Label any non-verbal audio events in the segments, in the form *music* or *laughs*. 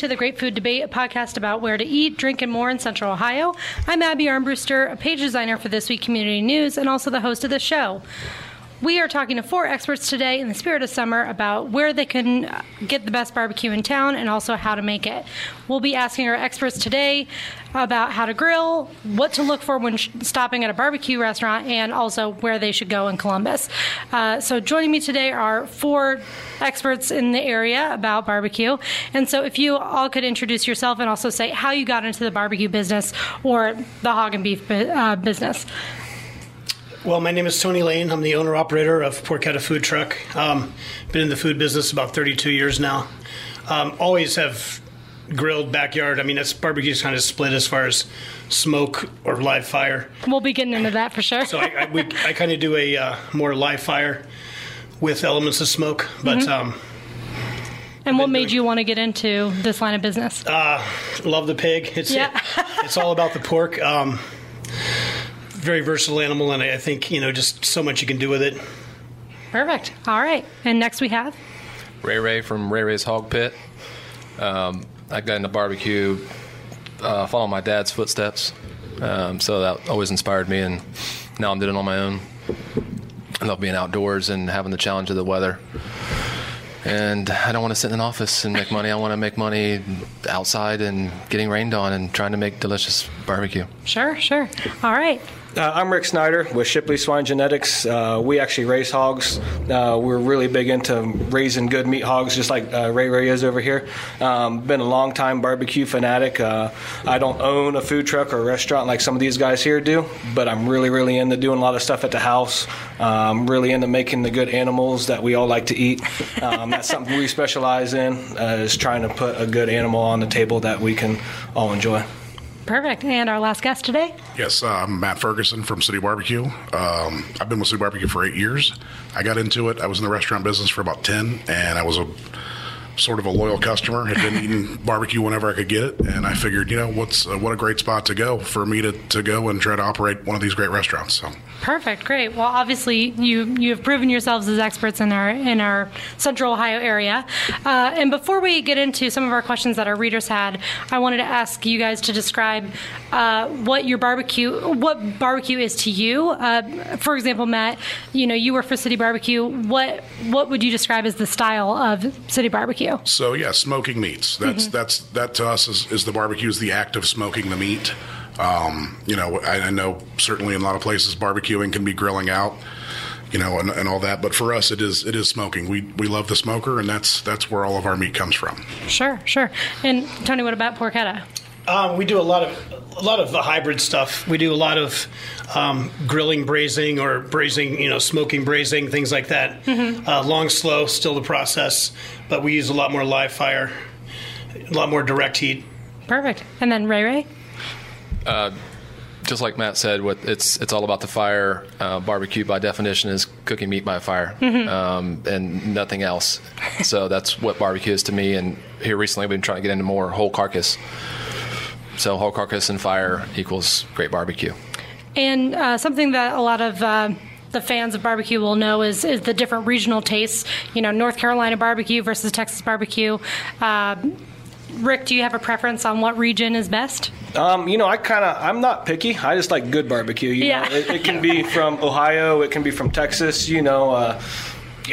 to the Great Food Debate, a podcast about where to eat, drink, and more in Central Ohio. I'm Abby Armbruster, a page designer for This Week Community News, and also the host of the show. We are talking to four experts today in the spirit of summer about where they can uh, get the best barbecue in town and also how to make it. We'll be asking our experts today about how to grill, what to look for when sh- stopping at a barbecue restaurant, and also where they should go in Columbus. Uh, so, joining me today are four experts in the area about barbecue. And so, if you all could introduce yourself and also say how you got into the barbecue business or the hog and beef bu- uh, business. Well, my name is Tony Layne. I'm the owner operator of Por'Ketta Food Truck. Um, been in the food business about 32 years now. Um, always have grilled backyard. I mean, that's barbecue's kind of split as far as smoke or live fire. We'll be getting into that for sure. So I, I, we, I kind of do a uh, more live fire with elements of smoke. But um, and what made you want to get into this line of business? love the pig. It's Yeah. it's all about the pork. Um, very versatile animal, and I I think you know just so much you can do with it. Perfect. All right. And next we have. Ray Ray from Ray Ray's Hog Pit. Um, I got into barbecue uh, following my dad's footsteps, um, so that always inspired me, and now I'm doing it on my own. I love being outdoors and having the challenge of the weather. And I don't want to sit in an office and make money. I want to make money outside and getting rained on and trying to make delicious barbecue. Sure, sure. All right. Uh, I'm Rick Snyder with Shipley Swine Genetics. Uh, we actually raise hogs. Uh, we're really big into raising good meat hogs, just like uh, Ray Ray is over here. Um, been a long time barbecue fanatic. Uh, I don't own a food truck or a restaurant like some of these guys here do, but I'm really, really into doing a lot of stuff at the house. Um, really into making the good animals that we all like to eat. Um, that's something we specialize in, uh, is trying to put a good animal on the table that we can all enjoy. Perfect. And our last guest today. Yes, uh, I'm Matt Ferguson from City Barbecue. Um, I've been with City Barbecue for eight years. I got into it. I was in the restaurant business for about ten, and I was a sort of a loyal customer. Had been eating *laughs* barbecue whenever I could get it, and I figured, you know, what's uh, what a great spot to go for me to, to go and try to operate one of these great restaurants. So. Perfect. Great. Well, obviously you you have proven yourselves as experts in our in our Central Ohio area. Uh, and before we get into some of our questions that our readers had, I wanted to ask you guys to describe uh, what your barbecue what barbecue is to you. Uh, for example, Matt, you know you work for City Barbecue. What what would you describe as the style of City Barbecue? So yeah, smoking meats. That's that's that to us is, is the barbecue is the act of smoking the meat. Um, you know, I, I know certainly in a lot of places barbecuing can be grilling out, you know, and, and all that. But for us, it is it is smoking. We we love the smoker, and that's that's where all of our meat comes from. Sure, sure. And Tony, what about Por'Ketta? Um, we do a lot of a lot of the hybrid stuff. We do a lot of um, grilling, braising, or braising, you know, smoking, braising, things like that. Uh, long, slow, still the process, but we use a lot more live fire, a lot more direct heat. Perfect. And then Ray Ray. just like Matt said, what it's it's all about the fire. Uh, barbecue, by definition, is cooking meat by fire, um, and nothing else. So that's what barbecue is to me. And here recently, I've been trying to get into more whole carcass. So whole carcass and fire equals great barbecue. And uh, something that a lot of uh, the fans of barbecue will know is, is the different regional tastes. You know, North Carolina barbecue versus Texas barbecue. Uh, Rick, do you have a preference on what region is best? Um, you know, I kind of, I'm not picky. I just like good barbecue. You Yeah. know, it, it can be from Ohio, it can be from Texas. You know, uh, yeah,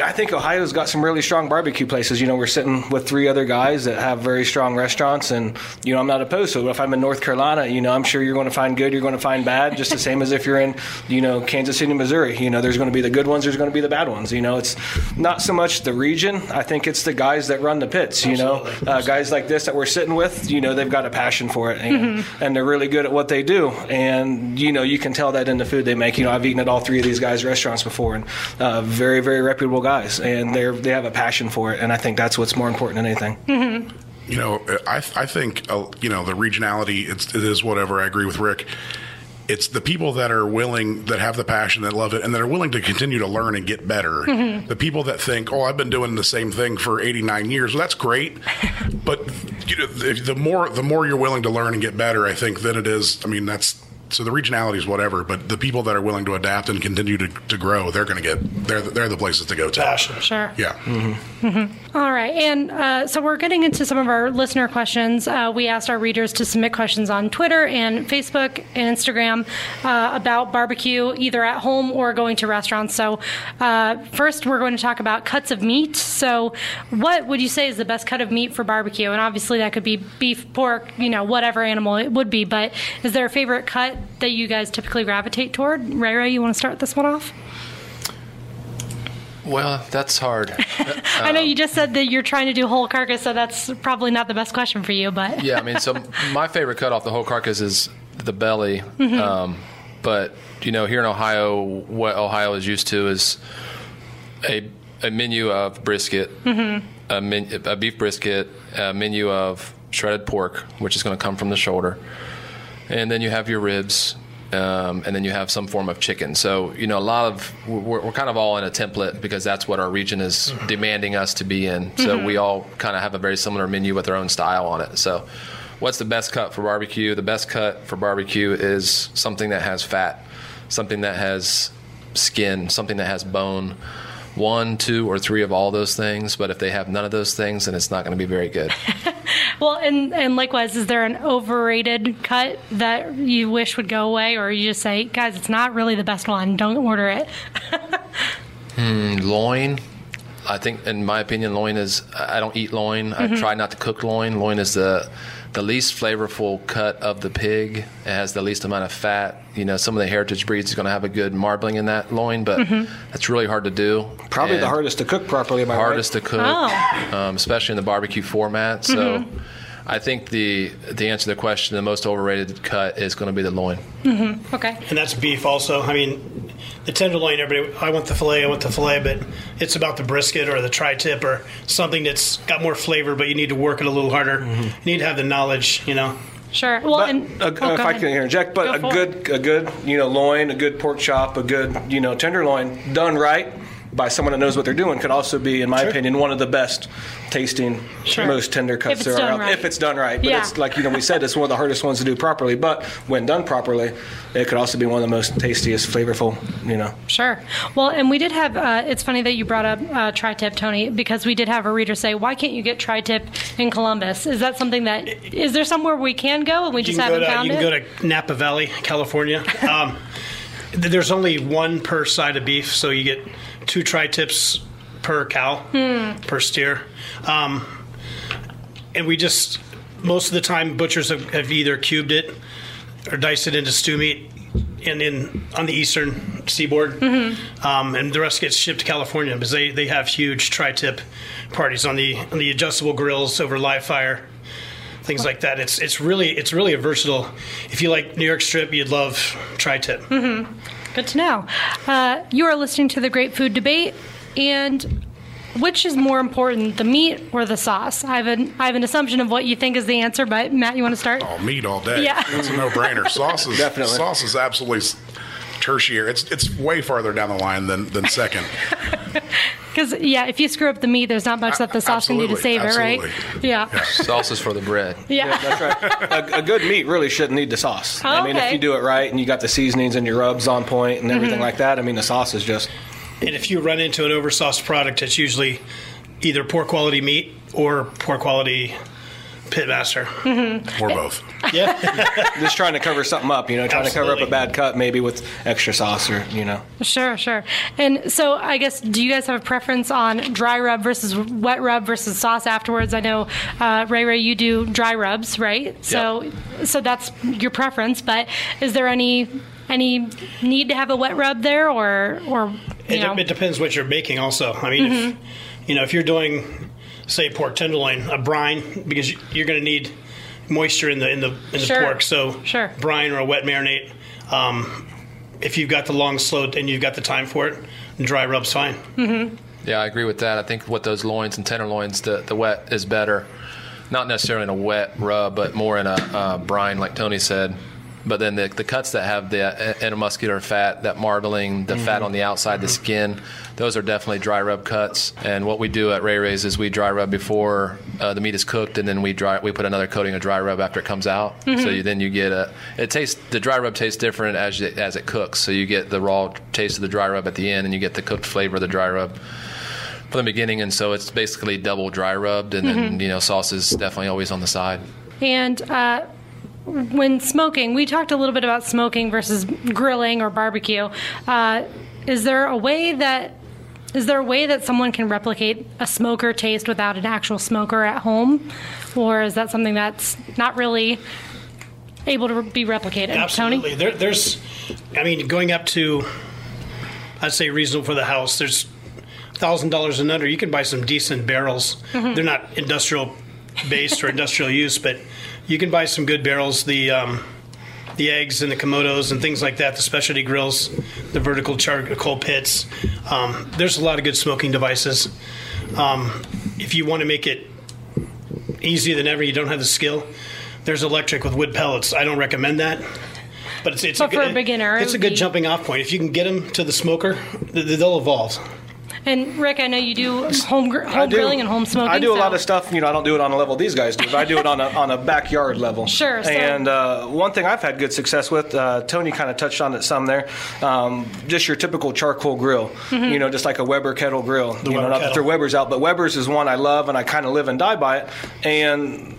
I think Ohio's got some really strong barbecue places. You know, we're sitting with three other guys that have very strong restaurants, and you know, I'm not opposed to it. If I'm in North Carolina, you know, I'm sure you're going to find good, you're going to find bad, just the same as if you're in, you know, Kansas City, Missouri. You know, there's going to be the good ones, there's going to be the bad ones. You know, it's not so much the region. I think it's the guys that run the pits. You know, uh, guys like this that we're sitting with. You know, they've got a passion for it, and, and they're really good at what they do. And you know, you can tell that in the food they make. You know, I've eaten at all three of these guys' restaurants before, and uh, very, very reputable guys, and they're they have a passion for it. And I think that's what's more important than anything. You know, I I think uh, you know the regionality. It's, it is whatever. I agree with Rick. It's the people that are willing, that have the passion, that love it, and that are willing to continue to learn and get better. The people that think, "Oh, I've been doing the same thing for 89 years." Well, that's great, *laughs* but you know, the, the more the more you're willing to learn and get better, I think, than it is. I mean, that's so the regionality is whatever, but the people that are willing to adapt and continue to, to grow, they're going to get they're they're the places to go to. Passion. Sure. Yeah. All right, and uh, so we're getting into some of our listener questions. Uh, we asked our readers to submit questions on Twitter and Facebook and Instagram uh, about barbecue, either at home or going to restaurants. So, uh, first, we're going to talk about cuts of meat. So, what would you say is the best cut of meat for barbecue? And obviously, that could be beef, pork, you know, whatever animal it would be. But is there a favorite cut that you guys typically gravitate toward? Ray Ray, you want to start this one off? Well, that's hard. *laughs* I know you just said that you're trying to do whole carcass, so that's probably not the best question for you, but. yeah, I mean, so *laughs* my favorite cut off the whole carcass is the belly. Um, but you know, here in Ohio, what Ohio is used to is a a menu of brisket, a, men, a beef brisket, a menu of shredded pork, which is going to come from the shoulder, and then you have your ribs. Um, and then you have some form of chicken. So you know, a lot of we're, we're kind of all in a template because that's what our region is demanding us to be in. So we all kind of have a very similar menu with our own style on it. So, what's the best cut for barbecue? The best cut for barbecue is something that has fat, something that has skin, something that has bone. One, two, or three of all those things. But if they have none of those things, then it's not going to be very good. *laughs* Well, and, and likewise, is there an overrated cut that you wish would go away, or you just say, guys, it's not really the best one, don't order it? *laughs* Hmm, loin. I think, in my opinion, loin is. I don't eat loin. I mm-hmm. try not to cook loin. Loin is the the least flavorful cut of the pig. It has the least amount of fat. You know, some of the heritage breeds is going to have a good marbling in that loin, but mm-hmm. that's really hard to do. Probably the hardest to cook properly. Am I hardest right? to cook, Oh. um, especially in the barbecue format. So. Mm-hmm. I think the the answer to the question, the most overrated cut is going to be the loin. Mm-hmm. Okay. And that's beef also. I mean, the tenderloin, everybody, I want the filet, I want the filet, but it's about the brisket or the tri tip or something that's got more flavor, but you need to work it a little harder. You need to have the knowledge, you know. Sure. Well, But, and uh, oh, if I ahead. can interject, but Go a for good, a good, you know, loin, a good pork chop, a good, you know, tenderloin done right by someone that knows what they're doing could also be, in my Sure. opinion, one of the best tasting, Sure. most tender cuts If it's there are out right. if it's done right. But Yeah. it's like you know we said, it's one of the hardest ones to do properly. But when done properly, it could also be one of the most tastiest, flavorful, you know. Sure. Well, and we did have. Uh, it's funny that you brought up uh, tri-tip, Tony, because we did have a reader say, "Why can't you get tri-tip in Columbus?" Is that something that is there somewhere we can go and we just haven't to, found you can it? go to Napa Valley, California. *laughs* Um, there's only one per side of beef, so you get two tri tips per cow, per steer. Um, and we just, most of the time, butchers have, have either cubed it or diced it into stew meat. And in on the eastern seaboard, um, and the rest gets shipped to California because they, they have huge tri-tip parties on the on the adjustable grills over live fire things like that. It's it's really it's really a versatile. If you like New York strip, you'd love tri-tip. Good to know. Uh, you are listening to the Great Food Debate, and which is more important, the meat or the sauce? I have an I have an assumption of what you think is the answer, but Matt, you want to start? Oh, meat all day. Yeah. It's a no-brainer. *laughs* Sauce is Definitely. sauce is absolutely s- tertiary. It's it's way farther down the line than than second. *laughs* Because yeah, if you screw up the meat, there's not much that the sauce can do to Absolutely, save it, right? absolutely. Yeah. Sauce is for the bread. *laughs* Yeah. That's right. a, a good meat really shouldn't need the sauce. Oh, I mean, okay. if you do it right and you got the seasonings and your rubs on point and Mm-hmm. everything like that, I mean, the sauce is just And if you run into an oversauced product, it's usually either poor quality meat or poor quality pitmaster. Or both. *laughs* Yeah, *laughs* just trying to cover something up, you know, trying to cover up a bad cut maybe with extra sauce or, you know. Sure, sure. And so I guess, do you guys have a preference on dry rub versus wet rub versus sauce afterwards? I know, uh, Ray Ray, you do dry rubs, right? So, so that's your preference. But is there any any need to have a wet rub there, or or you it, know? it depends what you're making. Also, I mean, if you know if you're doing say pork tenderloin, a brine, because you're going to need moisture in the in the in the Sure. pork. So Sure. brine or a wet marinade. Um, if you've got the long slow and you've got the time for it, dry rub's fine. Yeah, I agree with that. I think with those loins and tenderloins, the, the wet is better. Not necessarily in a wet rub, but more in a uh, brine, like Tony said. But then the, the cuts that have the uh, intermuscular fat, that marbling, the fat on the outside, the skin, those are definitely dry rub cuts. And what we do at Ray Ray's is we dry rub before uh, the meat is cooked, and then we dry we put another coating of dry rub after it comes out. So you, then you get a it tastes the dry rub tastes different as you, as it cooks. So you get the raw taste of the dry rub at the end, and you get the cooked flavor of the dry rub from the beginning. And so it's basically double dry rubbed, and then you know sauce is definitely always on the side. And uh, when smoking, we talked a little bit about smoking versus grilling or barbecue. Uh, is there a way that is there a way that someone can replicate a smoker taste without an actual smoker at home, or is that something that's not really able to be replicated? Absolutely. Tony, There, there's, I mean, going up to, I'd say reasonable for the house. There's thousand dollars and under. You can buy some decent barrels. They're not industrial based or *laughs* industrial use, but you can buy some good barrels. The um, the eggs and the kamados and things like that. The specialty grills, the vertical charcoal pits. Um, there's a lot of good smoking devices. Um, if you want to make it easier than ever, you don't have the skill. There's electric with wood pellets. I don't recommend that. But it's, it's But for good, a beginner, it's a good be- jumping off point. If you can get them to the smoker, they'll evolve. And Rick, I know you do home gr- home grilling and home smoking. I do a so- lot of stuff. You know, I don't do it on a level these guys do, but I do it on a *laughs* on a backyard level. Sure, so- And uh, one thing I've had good success with, uh, Tony kind of touched on it some there. Um, just your typical charcoal grill. Mm-hmm. You know, just like a Weber kettle grill. you know, Weber not to kettle. throw Weber's out, but Weber's is one I love, and I kind of live and die by it. And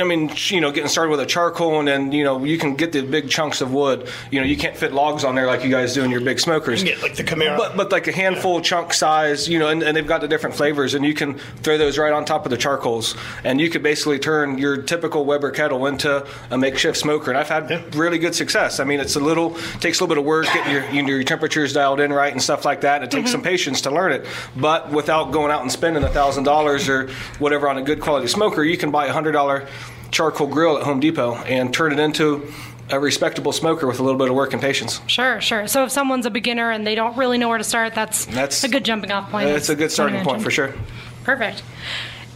I mean, you know, getting started with a charcoal, and then you know, you can get the big chunks of wood. You know, you can't fit logs on there like you guys do in your big smokers. You can get like the Camaro. But, but like a handful chunk size, you know, and, and they've got the different flavors, and you can throw those right on top of the charcoals, and you could basically turn your typical Weber kettle into a makeshift smoker. And I've had Yeah. really good success. I mean, it's a little takes a little bit of work getting your you know, your temperatures dialed in right and stuff like that. And It takes mm-hmm. some patience to learn it, but without going out and spending a thousand dollars or whatever on a good quality smoker, you can buy a hundred dollar charcoal grill at Home Depot and turn it into a respectable smoker with a little bit of work and patience. Sure, sure. So if someone's a beginner and they don't really know where to start, that's That's- a good jumping off point. It's a good starting point for sure. Perfect.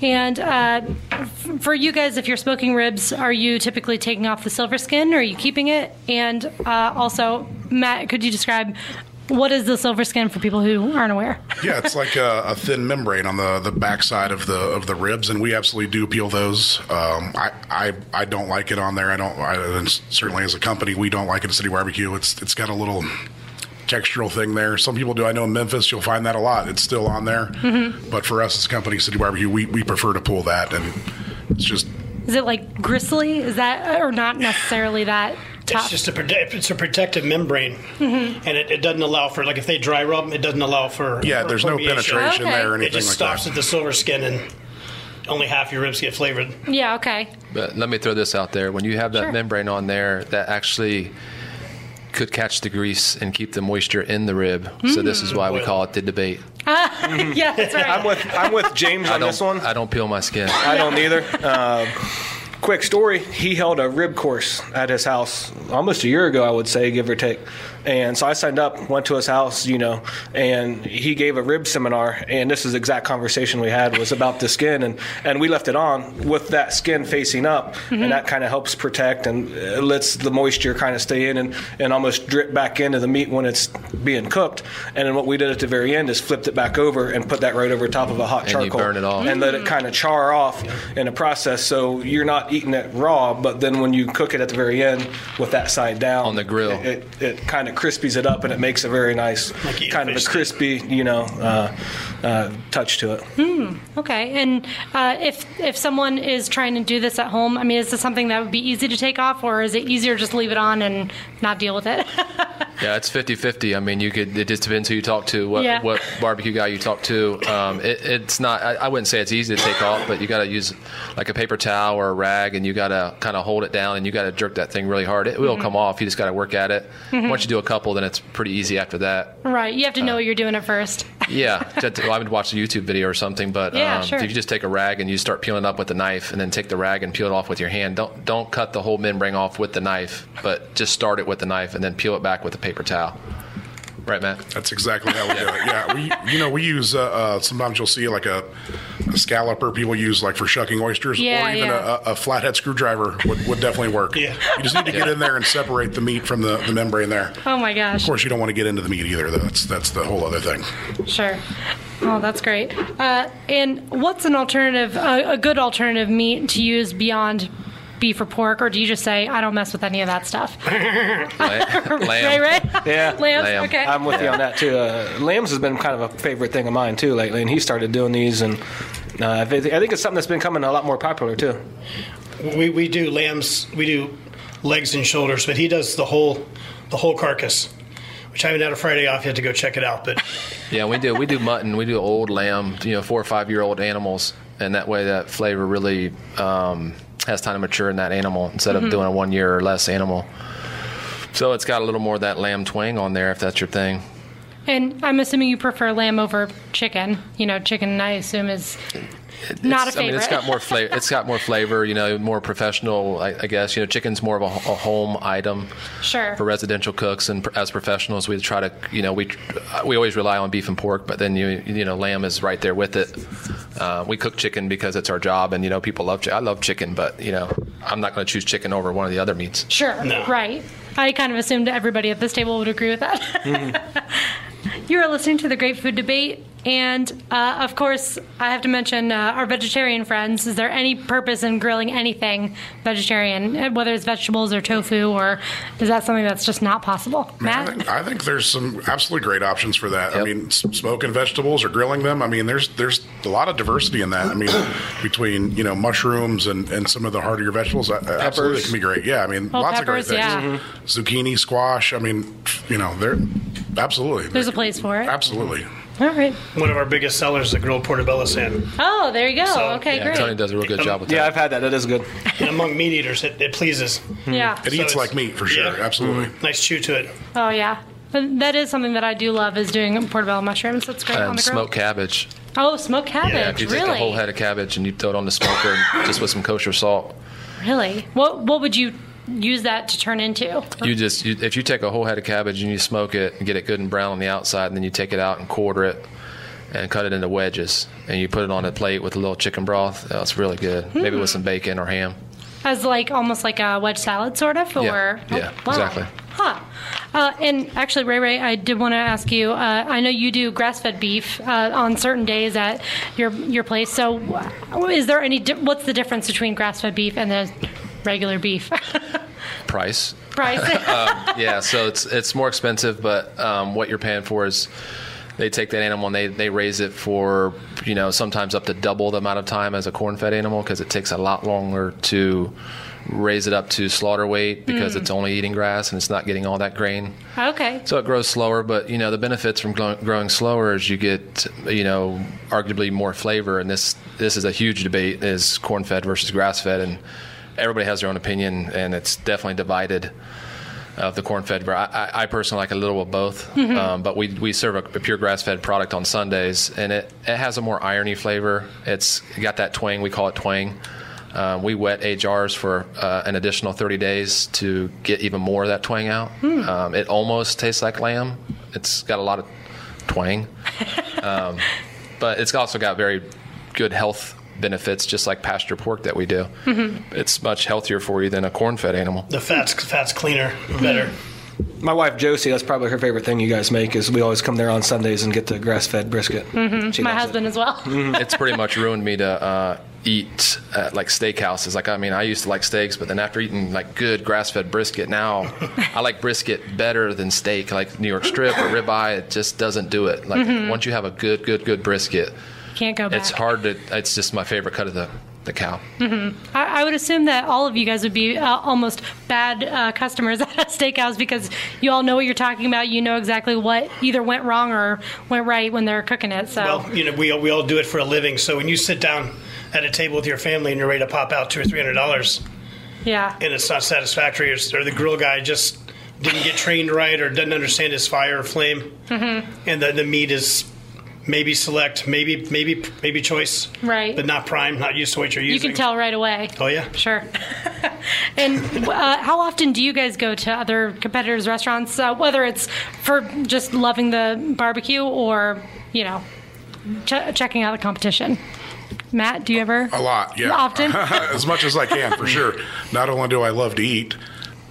And uh, f- for you guys, if you're smoking ribs, are you typically taking off the silver skin or are you keeping it? And uh, also, Matt, could you describe what is the silver skin for people who aren't aware? Yeah, it's like a, a thin membrane on the the backside of the of the ribs, and we absolutely do peel those. Um, I, I I don't like it on there. I don't. I, and certainly as a company, we don't like it at City Barbecue. It's it's got a little textural thing there. Some people do. I know in Memphis, you'll find that a lot. It's still on there, but for us as a company, City Barbecue, we we prefer to pull that, and it's just Is it like gristly? Is that, or not necessarily that tough? It's just a prote- it's a protective membrane, and it, it doesn't allow for like if they dry rub, it doesn't allow for yeah. for There's no penetration Okay. there or anything. It anything just like stops that. at the silver skin, and only half your ribs get flavored. yeah, okay. But let me throw this out there: when you have that Sure. membrane on there, that actually could catch the grease and keep the moisture in the rib. So this is why we call it the debate. *laughs* yeah, that's right. I'm with I'm with James I on don't. this one. I don't peel my skin. I don't either. *laughs* Uh, quick story: He held a rib course at his house almost a year ago, I would say, give or take. And so I signed up, went to his house, you know, and he gave a rib seminar. And this is the exact conversation we had was about the skin, and and we left it on with that skin facing up, and that kind of helps protect and uh, lets the moisture kind of stay in and and almost drip back into the meat when it's being cooked. And then what we did at the very end is flipped it back over and put that right over top of a hot And you charcoal burn it off. and let it kind of char off in the process. So you're not eating it raw, but then when you cook it at the very end with that side down On the grill. it, it, it kind of crispies it up and it makes a very nice Like eating kind of a fish. crispy, you know, uh, uh, touch to it. Okay, and uh, if if someone is trying to do this at home, I mean, is this something that would be easy to take off, or is it easier just leave it on and not deal with it? *laughs* Yeah, it's 50-50. I mean, you could. It just depends who you talk to, what Yeah. what barbecue guy you talk to. Um, it, it's not. I, I wouldn't say it's easy to take off, but you got to use like a paper towel or a rag, and you got to kind of hold it down, and you got to jerk that thing really hard. It will Mm-hmm. come off. You just got to work at it. Once you do a couple, then it's pretty easy after that. right, you have to know what you're doing at first. *laughs* Yeah, *laughs* well, I would watch a YouTube video or something, but Yeah, um, sure. if you just take a rag and you start peeling it up with a knife, and then take the rag and peel it off with your hand, don't don't cut the whole membrane off with the knife, but just start it with the knife and then peel it back with a paper towel. Right, Matt? That's exactly how we do it. Yeah, we you know we use uh, uh, sometimes you'll see like a, a scalloper people use like for shucking oysters, Yeah, or even yeah. a, a flathead screwdriver would, would definitely work. Yeah. you just need to get in there and separate the meat from the, the membrane there. Oh my gosh. Of course, you don't want to get into the meat either. That's that's the whole other thing. Sure. Oh, that's great. Uh, and what's an alternative, a, a good alternative meat to use beyond beef or pork, or do you just say I don't mess with any of that stuff? *laughs* Lamb. *laughs* Right, right. Yeah. *laughs* Lambs. Lamb. Okay. I'm with you on that too. Uh, lambs has been kind of a favorite thing of mine too lately, and he started doing these, and uh, I I think it's something that's been coming a lot more popular too. We, we do lambs, we do legs and shoulders, but he does the whole the whole carcass, which I haven't had a Friday off yet to go check it out. But Yeah, we do. We do mutton. We do old lamb. You know, four or five year old animals, and that way that flavor really um, has time to mature in that animal instead of doing a one year or less animal. So it's got a little more of that lamb twang on there, if that's your thing. and I'm assuming you prefer lamb over chicken. You know, chicken I assume is not a It's- I mean, it's got more flavor. It's got more flavor. You know, more professional. I, I guess you know, chicken's more of a, a home item sure. for residential cooks, and pr- as professionals, we try to you know we we always rely on beef and pork, but then you you know lamb is right there with it. Uh, we cook chicken because it's our job, and you know people love. Chi- I love chicken, but you know I'm not going to choose chicken over one of the other meats. Sure. No. Right. I kind of assumed everybody at this table would agree with that. *laughs* you are listening to the Great Food Debate, and uh, of course, I have to mention uh, our vegetarian friends. Is there any purpose in grilling anything vegetarian, uh, whether it's vegetables or tofu, or is that something that's just not possible? I Matt? think, I think there's some absolutely great options for that. I mean, smoking vegetables or grilling them. I mean, there's there's a lot of diversity in that. I mean, *clears throat* between you know mushrooms and, and some of the hardier vegetables, uh, absolutely can be great. Yeah, I mean, Well, lots peppers, of great things. yeah. Zucchini, squash. I mean, you know, they're absolutely There's a place for it. Absolutely. All right. one of our biggest sellers is the grilled portobello sand. Oh, there you go. So, okay, Yeah, great. Tony does a real good um, job with that. Yeah. I've had that. That is good. *laughs* And among meat eaters, it, it pleases. yeah. It So eats like meat for sure. yeah. Absolutely. Mm-hmm. Nice chew to it. Oh, yeah. And that is something that I do love is doing portobello mushrooms. That's great on and the grill. smoked cabbage. Oh, smoked cabbage. Yeah, if you take a whole head of cabbage and you throw it on the smoker just with some kosher salt, Really? What What would you use that to turn into? you just you, if you take a whole head of cabbage and you smoke it and get it good and brown on the outside, and then you take it out and quarter it and cut it into wedges, and you put it on a plate with a little chicken broth. That's really good. Maybe with some bacon or ham. As like almost like a wedge salad, sort of, Yeah. or Yeah, wow. exactly. Huh. Uh, and actually, Ray Ray, I did want to ask you. Uh, I know you do grass-fed beef uh, on certain days at your your place. So, uh, is there any? Di- what's the difference between grass-fed beef and the regular beef *laughs* Price. price? *laughs* yeah, so it's it's more expensive, but um, what you're paying for is they take that animal and they, they raise it for you know sometimes up to double the amount of time as a corn-fed animal because it takes a lot longer to raise it up to slaughter weight because it's only eating grass and it's not getting all that grain. okay. So it grows slower, but you know the benefits from grow- growing slower is you get you know arguably more flavor, and this this is a huge debate: is corn fed versus grass fed, and everybody has their own opinion, and it's definitely divided of the corn fed. I, I, I personally like a little of both, um, but we we serve a, a pure grass fed product on Sundays, and it it has a more irony flavor. It's got that twang. We call it twang. Um, we wet age ours for uh, an additional 30 days to get even more of that twang out. Um, it almost tastes like lamb. It's got a lot of twang, *laughs* um, but it's also got very good health benefits, just like pasture pork that we do. Mm-hmm. It's much healthier for you than a corn-fed animal. The fat's fat's cleaner, better. My wife Josie, that's probably her favorite thing you guys make. Is we always come there on Sundays and get the grass-fed brisket. Mm-hmm. She My loves it. husband as well. Mm-hmm. it's pretty much ruined me to uh, eat at like steakhouses. Like I mean, I used to like steaks, but then after eating like good grass-fed brisket, now *laughs* I like brisket better than steak. Like New York strip or ribeye, it just doesn't do it. Like once you have a good, good, good brisket, Can't go back. it's hard to. It's just my favorite cut of the the cow. I, I would assume that all of you guys would be uh, almost bad uh, customers *laughs* at a steakhouse because you all know what you're talking about. You know exactly what either went wrong or went right when they're cooking it. So Well, you know, we all, we all do it for a living. So when you sit down at a table with your family and you're ready to pop out two or three hundred dollars, yeah, and it's not satisfactory, or, or the grill guy just didn't get trained right, or doesn't understand his fire or flame, and the, the meat is maybe select, maybe maybe maybe choice, Right. But not prime. Not used to what you're using. You can tell right away. Oh yeah. Sure. *laughs* and uh, how often do you guys go to other competitors' restaurants, uh, whether it's for just loving the barbecue or, you know, ch- checking out the competition? Matt, do you ever? A lot, yeah. Often? *laughs* as much as I can, for sure. Not only do I love to eat,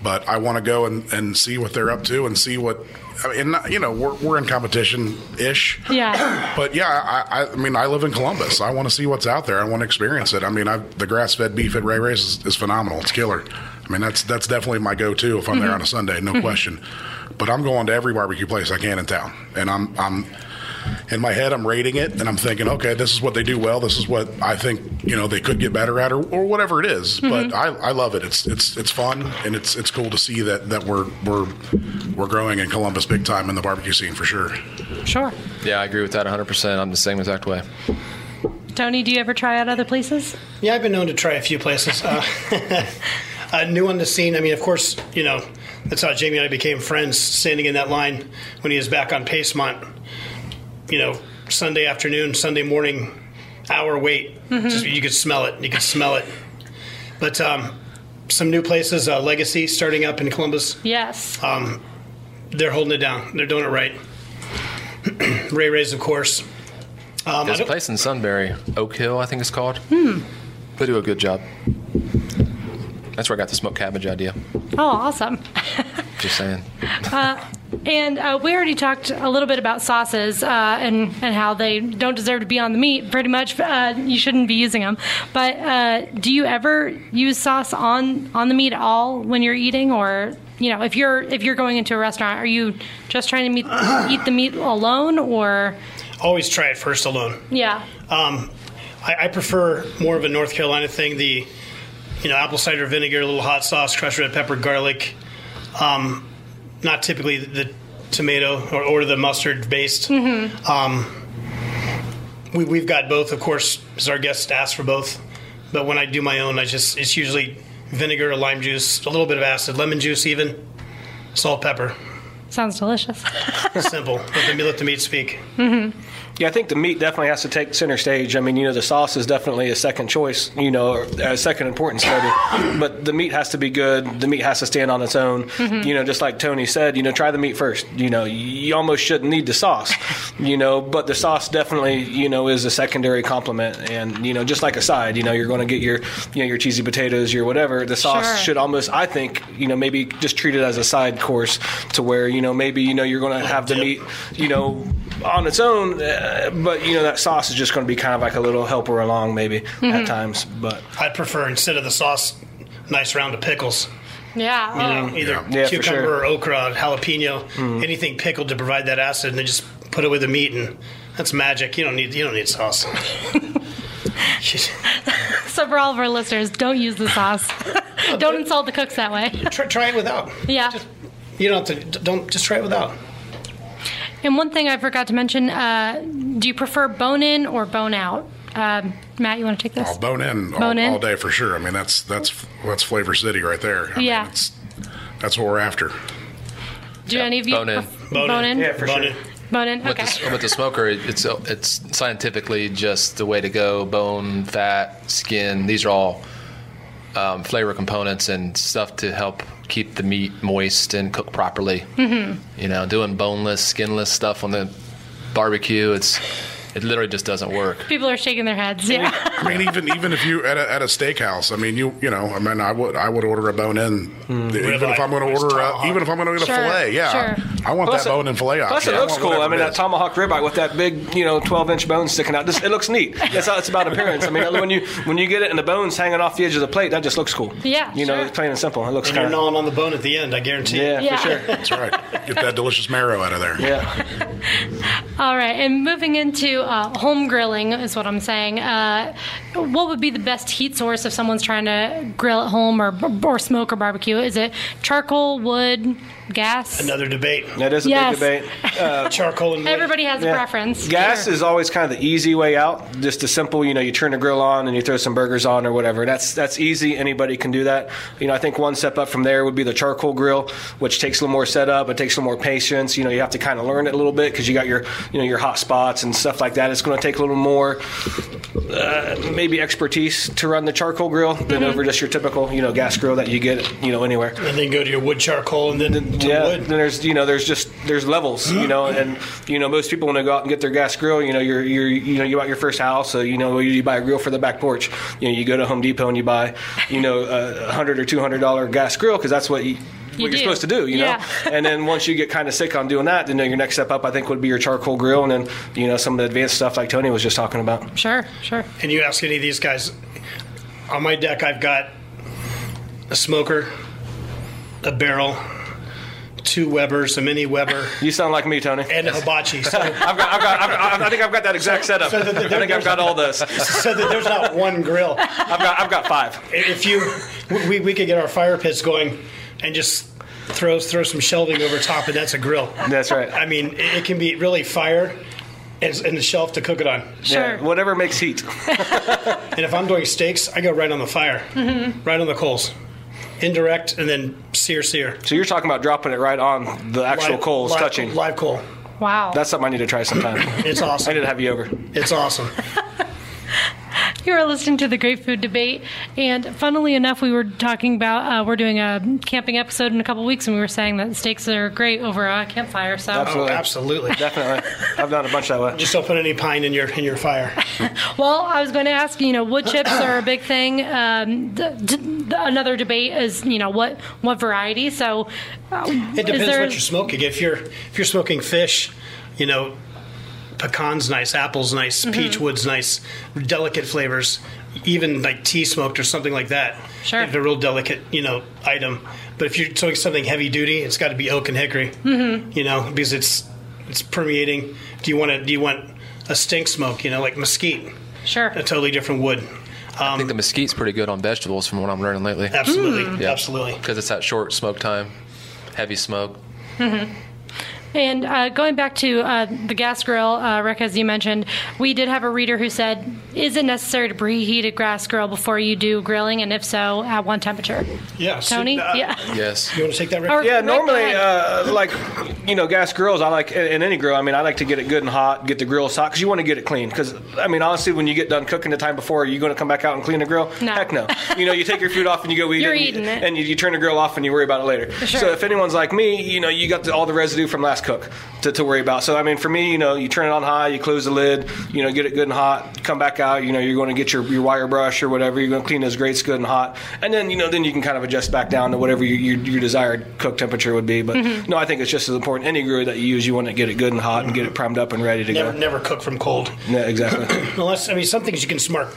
but I want to go and, and see what they're up to and see what. I mean, and, you know, we're, we're in competition ish. Yeah. *clears throat* But yeah, I, I, mean, I live in Columbus. I want to see what's out there. I want to experience it. I mean, I, the grass fed beef at Ray Ray's is, is phenomenal. It's killer. I mean, that's that's definitely my go to if I'm there mm-hmm. on a Sunday, no mm-hmm. question. But I'm going to every barbecue place I can in town, and I'm I'm in my head, I'm rating it and I'm thinking, okay, this is what they do well. This is what I think, you know, they could get better at or, or whatever it is. But I, I love it. It's, it's, it's fun and it's, it's cool to see that, that we're, we're, we're growing in Columbus big time in the barbecue scene for sure. Sure. Yeah, I agree with that 100%. I'm the same exact way. Tony, do you ever try out other places? Yeah, I've been known to try a few places. Uh, *laughs* uh, new on the scene. I mean, of course, you know, that's how Jamie and I became friends, standing in that line when he was back on Pacemont. You know, Sunday afternoon, Sunday morning, hour wait. Just, you could smell it. You could smell it. But um, some new places, uh, Legacy, starting up in Columbus. Yes. They're holding it down. They're doing it right. *clears throat* Ray Ray's, of course. Um, There's a place in Sunbury, Oak Hill, I think it's called. Hmm. They do a good job. That's where I got the smoked cabbage idea. oh, awesome. *laughs* Just saying. And uh, we already talked a little bit about sauces uh, and and how they don't deserve to be on the meat. Pretty much, uh, you shouldn't be using them. But uh, do you ever use sauce on on the meat at all when you're eating, or you know, if you're if you're going into a restaurant, are you just trying to meet, *coughs* eat the meat alone, or always try it first alone. yeah, Um, I, I prefer more of a North Carolina thing. The you know apple cider vinegar, a little hot sauce, crushed red pepper, garlic. Um, not typically the tomato or, or the mustard based. Um, we, we've got both, of course, as our guests ask for both. But when I do my own, I just it's usually vinegar, lime juice, a little bit of acid, lemon juice, even salt, pepper. sounds delicious. Simple. *laughs* let, the, let the meat speak. Yeah, I think the meat definitely has to take center stage. I mean, you know, the sauce is definitely a second choice, you know, or a second importance maybe. But the meat has to be good. The meat has to stand on its own. You know, just like Tony said, you know, try the meat first. You know, you almost shouldn't need the sauce, you know, but the sauce definitely, you know, is a secondary complement. And, you know, just like a side, you know, you're going to get your, you know, your cheesy potatoes, your whatever. The sauce Sure. should almost, I think, you know, maybe just treat it as a side course to where, you know, maybe, you know, you're going to have the meat, you know, on its own, uh, but you know that sauce is just going to be kind of like a little helper along, maybe at times. But I'd prefer instead of the sauce, nice round of pickles. Yeah. oh. either Yeah. Yeah, cucumber sure. or okra, jalapeno, anything pickled to provide that acid, and then just put it with the meat, and that's magic. You don't need you don't need sauce. *laughs* *laughs* So for all of our listeners, don't use the sauce. *laughs* don't insult the cooks that way. try, try it without. Yeah. You don't have to. Don't just try it without. And one thing I forgot to mention: uh, Do you prefer bone in or bone out? Um, Matt, you want to take this? I'll bone in, all, Bone in? all day for sure. I mean, that's that's that's Flavor City right there. I Yeah. mean, it's, that's what we're after. Do any of you bone in. pref- Bone, bone in? in. Yeah, for Bone sure. in. Bone in. With, Okay. the, with the smoker, it's it's scientifically just the way to go. Bone, fat, skin. These are all um, flavor components and stuff to help keep the meat moist and cook properly. Mm-hmm. You know, doing boneless, skinless stuff on the barbecue, it's it literally just doesn't work. People are shaking their heads. Yeah. I mean, even even if you at a, at a steakhouse, I mean, you you know, I mean, I would I would order a bone in, hmm. even if I'm going to order a, even if I'm going to get a Sure, fillet. Yeah, sure. I want Plus that it- bone and fillet plus option. it looks want cool. I mean, that that is. tomahawk ribeye with that big, you know, 12 inch bone sticking out. Just, it looks neat. That's how it's about appearance. I mean, when you when you get it and the bones hanging off the edge of the plate, that just looks cool. Yeah, you know, sure. it's plain and simple. It looks And you're gnawing on the bone at the end. I guarantee. yeah, Yeah. for sure. That's right. Get that delicious marrow out of there. Yeah. *laughs* All right. And moving into uh, home grilling is what I'm saying. Uh, what would be the best heat source if someone's trying to grill at home or or smoke or barbecue? Is it charcoal, wood, gas. Another debate. That is a Yes. big debate. *laughs* Uh, Charcoal and wood. Everybody has a preference. Gas Sure. is always kind of the easy way out. Just a simple, you know, you turn the grill on and you throw some burgers on or whatever. That's that's easy. Anybody can do that. You know, I think one step up from there would be the charcoal grill, which takes a little more setup. It takes a little more patience. You know, you have to kind of learn it a little bit because you got your you know your hot spots and stuff like that. It's going to take a little more uh, maybe expertise to run the charcoal grill than over just your typical you know gas grill that you get you know anywhere. And then go to your wood charcoal and then to Yeah, wood. then there's you know there's just there's levels you know and you know most people when they go out and get their gas grill you know you're you're you know you bought your first house so you know you buy a grill for the back porch you know you go to Home Depot and you buy you know a hundred or two hundred dollar gas grill because that's what you what You you're supposed to do, you Yeah. know. and then once you get kind of sick on doing that, then your next step up, I think, would be your charcoal grill, and then you know some of the advanced stuff like Tony was just talking about. Sure, sure. And you ask any of these guys, on my deck, I've got a smoker, a barrel, two Webers, a mini Weber, You sound like me, Tony. and a hibachi. So, *laughs* I've got, I've got, I've I think I've got that exact setup. so I the- the- think I've got all this. *laughs* so that there's not one grill. I've got, I've got five. If you, we, we could get our fire pits going and just throw throw some shelving over top, and that's a grill. That's right. I mean, it, it can be really fire and, and the shelf to cook it on. Sure. Yeah, whatever makes heat. *laughs* And if I'm doing steaks, I go right on the fire, mm-hmm. right on the coals, indirect, and then sear, sear. So you're talking about dropping it right on the actual Live- coals, live- touching. live coal. Wow. That's something I need to try sometime. It's awesome. I need to have you over. It's awesome. *laughs* You are listening to the Great Food Debate, and funnily enough, we were talking about uh, we're doing a camping episode in a couple weeks, and we were saying that steaks are great over a campfire. So, Oh, Absolutely. absolutely. Definitely. I've done a bunch that way. Just don't put any pine in your in your fire. *laughs* well, I was going to ask. You know, wood chips are a big thing. Um, the, d- another debate is you know what what variety. So, uh, It depends is there, what you're smoking. If you're if you're smoking fish, you know, pecans nice, apples nice, Mm-hmm. peach wood's nice, delicate flavors. Even like tea smoked or something like that. Sure. If a real delicate, you know, item. But if you're doing something heavy duty, it's got to be oak and hickory. Mm-hmm. You know, because it's it's permeating. Do you want to? Do you want a stink smoke? You know, like mesquite, Sure. a totally different wood. I think the mesquite's pretty good on vegetables from what I'm learning lately. Absolutely, Yeah. absolutely. Because it's that short smoke time, heavy smoke. And uh, going back to uh, the gas grill, uh, Rick, as you mentioned, we did have a reader who said, "Is it necessary to preheat a gas grill before you do grilling, and if so, at what temperature?" Yeah, Tony, uh, yeah. Yes. You want to take that, Rick? Or- Yeah, Rick, normally, uh, like you know, gas grills. I like in in any grill. I mean, I like to get it good and hot, get the grill hot because you want to get it clean. Because I mean, honestly, when you get done cooking the time before, are you going to come back out and clean the grill? No. Heck no. You know, you take your food off and you go eat You're it, and, eating you, it. and you, you turn the grill off and you worry about it later. Sure. So if anyone's like me, you know, you got the, all the residue from last cook to, to worry about. So I mean, for me, you know, you turn it on high, you close the lid, you know, get it good and hot, come back out. You know, you're going to get your, your wire brush or whatever. You're going to clean those grates good and hot, and then you know, then you can kind of adjust back down to whatever your, your, your desired cook temperature would be. But Mm-hmm. no, I think it's just as important. Any grill that you use, you want to get it good and hot and get it primed up and ready to Never, go. never cook from cold. Yeah, exactly. *clears throat* Unless I mean, some things you can smart,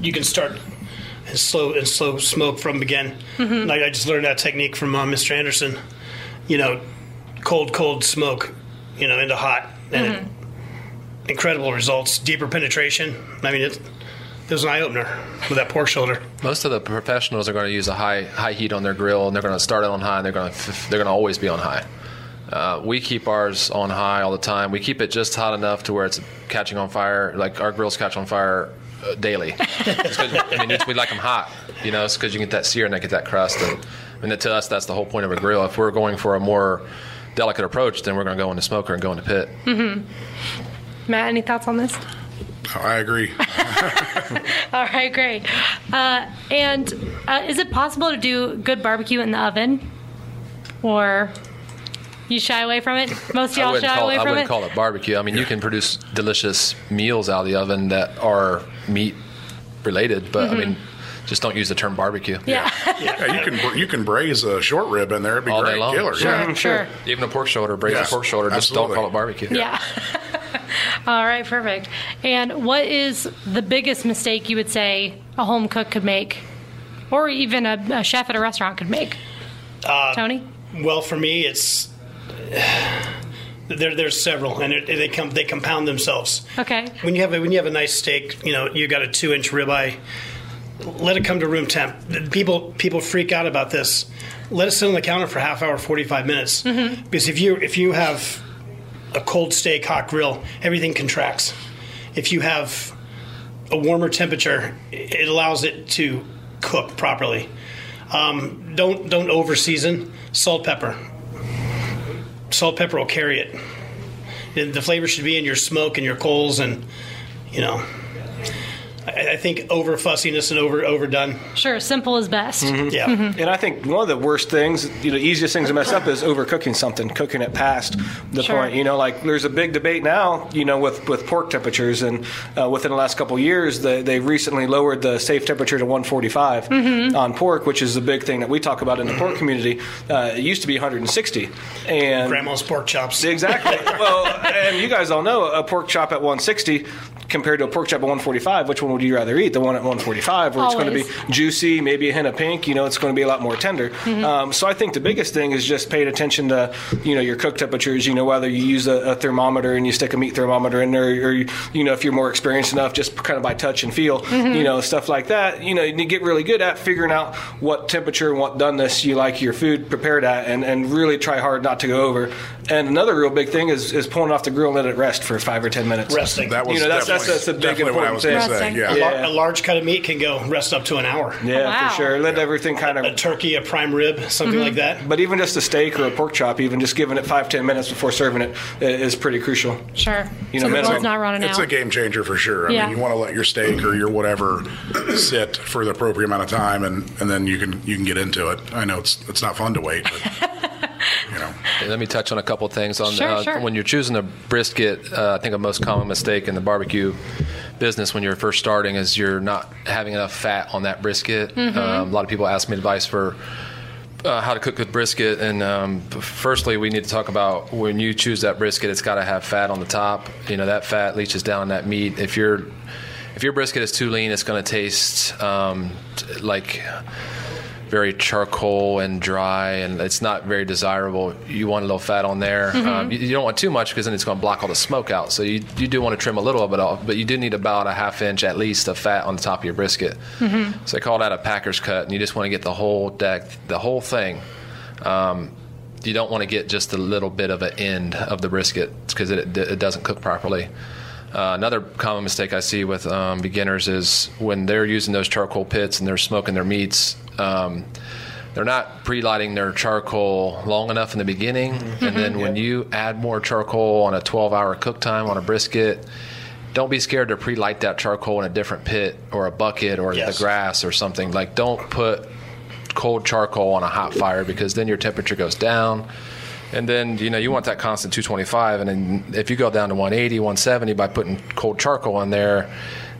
you can start and slow and slow smoke from begin. Like I just learned that technique from uh, Mr. Anderson. You know, cold, cold smoke, you know, into hot, and it, incredible results. Deeper penetration. I mean, it, it was an eye opener with that pork shoulder. Most of the professionals are going to use a high high heat on their grill, and they're going to start it on high. And they're going to they're going to always be on high. Uh, we keep ours on high all the time. We keep it just hot enough to where it's catching on fire. Like our grills catch on fire uh, daily. *laughs* It's 'cause- I mean, it's, we like them hot. You know, it's because you get that sear and they get that crust. And, and to us, that's the whole point of a grill. If we're going for a more delicate approach, then we're going to go into smoker and go in the pit. Matt, any thoughts on this? I agree. *laughs* *laughs* All right, great. Uh, and uh, is it possible to do good barbecue in the oven, or you shy away from it? Most of I y'all wouldn't, shy call, away I from wouldn't it. call it barbecue. I mean, you can produce delicious meals out of the oven that are meat related, but I mean, just don't use the term barbecue. Mm-hmm. yeah, Yeah, you can you can braise a short rib in there. It'd be All day long. killer. sure, Yeah. sure. Even a pork shoulder, braised Yes, pork shoulder, just absolutely. don't call it barbecue. Yeah. *laughs* All right, perfect. And what is the biggest mistake you would say a home cook could make, or even a, a chef at a restaurant could make? Uh, Tony? Well, for me, it's *sighs* there. There's several, and it, they come they compound themselves. Okay. When you have a, when you have a nice steak, you know you got a two inch ribeye. Let it come to room temp. People people freak out about this. Let it sit on the counter for half hour, forty five minutes. Because if you if you have a cold steak hot grill, everything contracts. If you have a warmer temperature, it allows it to cook properly. Um, don't don't over season. Salt, pepper. Salt, pepper will carry it. And the flavor should be in your smoke and your coals, and you know. I, I think over fussiness and over overdone. Sure, simple is best. Yeah. And I think one of the worst things, you know, easiest things to mess up is overcooking something, cooking it past the Sure. point. You know, like there's a big debate now, you know, with, with pork temperatures, and uh, within the last couple of years, they, they recently lowered the safe temperature to 145 Mm-hmm. on pork, which is a big thing that we talk about in the pork community. Uh, it used to be 160, and Grandma's pork chops. Exactly. *laughs* well, and you guys all know a pork chop at 160 compared to a pork chop at 145. Which one would you rather eat? The one at 145, where it's going to be juicy, maybe a hint of pink. You know, it's going to be a lot more tender. Mm-hmm. Um, so I think the biggest thing is just paying attention to you know your cook temperatures. You know, whether you use a, a thermometer and you stick a meat thermometer in there, or you, you know if you're more experienced enough, just kind of by touch and feel. Mm-hmm. You know, stuff like that. You know, you get really good at figuring out what temperature and what doneness you like your food prepared at, and, and really try hard not to go over. And another real big thing is, is pulling off the grill and let it rest for five or ten minutes. Resting. That was You know, that's- that's- definitely, that's a big definitely what I was going thing. say. Yeah. A, lar- Yeah. a large cut of meat can go rest up to an hour. Yeah, Wow. for sure. Let everything kind of A of. turkey, a prime rib, something mm-hmm. like that. But even just a steak or a pork chop, even just giving it five ten minutes before serving it is pretty crucial. Sure. You so know, the minimum. not running It's out. a game changer for sure. I Yeah. mean, you want to let your steak or your whatever sit for the appropriate amount of time, and, and then you can you can get into it. I know it's it's not fun to wait, but *laughs* *laughs* you know, Let me touch on a couple of things. On Sure, uh, sure. when you're choosing a brisket, uh, I think a most common mistake in the barbecue business when you're first starting is you're not having enough fat on that brisket. Mm-hmm. Um, a lot of people ask me advice for uh, how to cook good brisket, and um, firstly, we need to talk about when you choose that brisket, it's got to have fat on the top. You know that fat leaches down that meat. If your if your brisket is too lean, it's going to taste um, like very charcoal and dry, and it's not very desirable. You want a little fat on there. Um, you, you don't want too much because then it's going to block all the smoke out. So you, you do want to trim a little bit off, but you do need about a half inch at least of fat on the top of your brisket. So they call that a packer's cut, and you just want to get the whole deck, the whole thing. Um, you don't want to get just a little bit of an end of the brisket because it, it doesn't cook properly. Uh, another common mistake I see with um, beginners is when they're using those charcoal pits and they're smoking their meats, um, they're not pre-lighting their charcoal long enough in the beginning, and then when you add more charcoal on a 12-hour cook time on a brisket, don't be scared to pre-light that charcoal in a different pit or a bucket or Yes. the grass or something. Like don't put cold charcoal on a hot fire because then your temperature goes down. And then, you know, you want that constant 225. And then if you go down to 180, 170 by putting cold charcoal in there,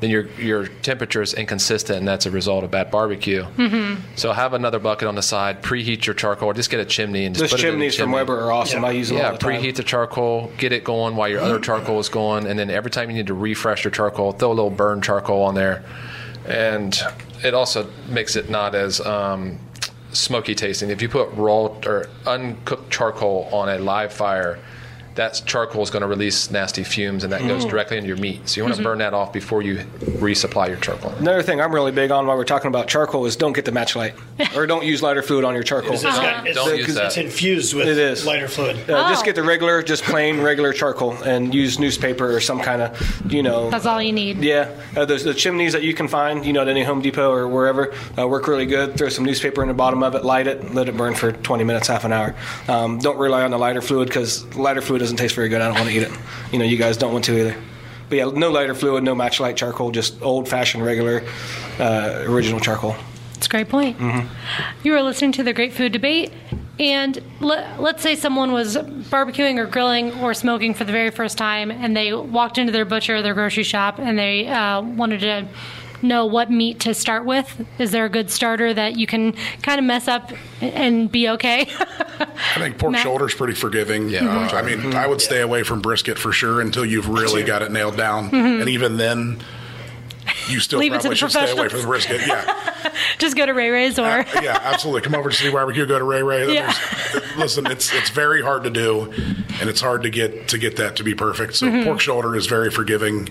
then your, your temperature is inconsistent and that's a result of bad barbecue. Mm-hmm. So have another bucket on the side, preheat your charcoal, or just get a chimney and just Those put it in the chimneys from. Weber are awesome. Yeah. I use them Yeah, all the time. preheat the charcoal, get it going while your other charcoal is going, and then every time you need to refresh your charcoal, throw a little burn charcoal on there, and it also makes it not as um, smoky tasting. If you put raw or uncooked charcoal on a live fire, that charcoal is going to release nasty fumes, and that goes directly into your meat. So you want to burn that off before you resupply your charcoal. Another thing I'm really big on while we're talking about charcoal is don't get the match light *laughs* or don't use lighter fluid on your charcoal. It's, got- it's- Don't use that. it's infused with It is. lighter fluid. Uh, Just Oh. get the regular, just plain regular charcoal and use newspaper or some kind of, you know. That's all you need. Yeah, uh, there's the chimneys that you can find, you know, at any Home Depot or wherever, uh, work really good. Throw some newspaper in the bottom of it, light it, let it burn for 20 minutes, half an hour. Um, don't rely on the lighter fluid because lighter fluid doesn't taste very good. I don't want to eat it. You know, you guys don't want to either. But yeah, no lighter fluid, no match light charcoal, just old fashioned, regular, uh, original charcoal. It's a great point. Mm-hmm. You are listening to the Great Food Debate, and let, let's say someone was barbecuing or grilling or smoking for the very first time, and they walked into their butcher or their grocery shop, and they uh, wanted to know what meat to start with. Is there a good starter that you can kind of mess up and be okay? I think pork Matt? shoulder's pretty forgiving. Yeah, Uh, pork I mean, I would stay away from brisket for sure until you've really got it nailed down, and even then. You still Leave it to probably the should stay away from the brisket. Yeah, *laughs* Just go to Ray Ray's or yeah, absolutely. Come over to City Barbecue. Go to Ray Ray. Yeah. Listen, it's it's very hard to do, and it's hard to get to get that to be perfect. So Mm-hmm. pork shoulder is very forgiving.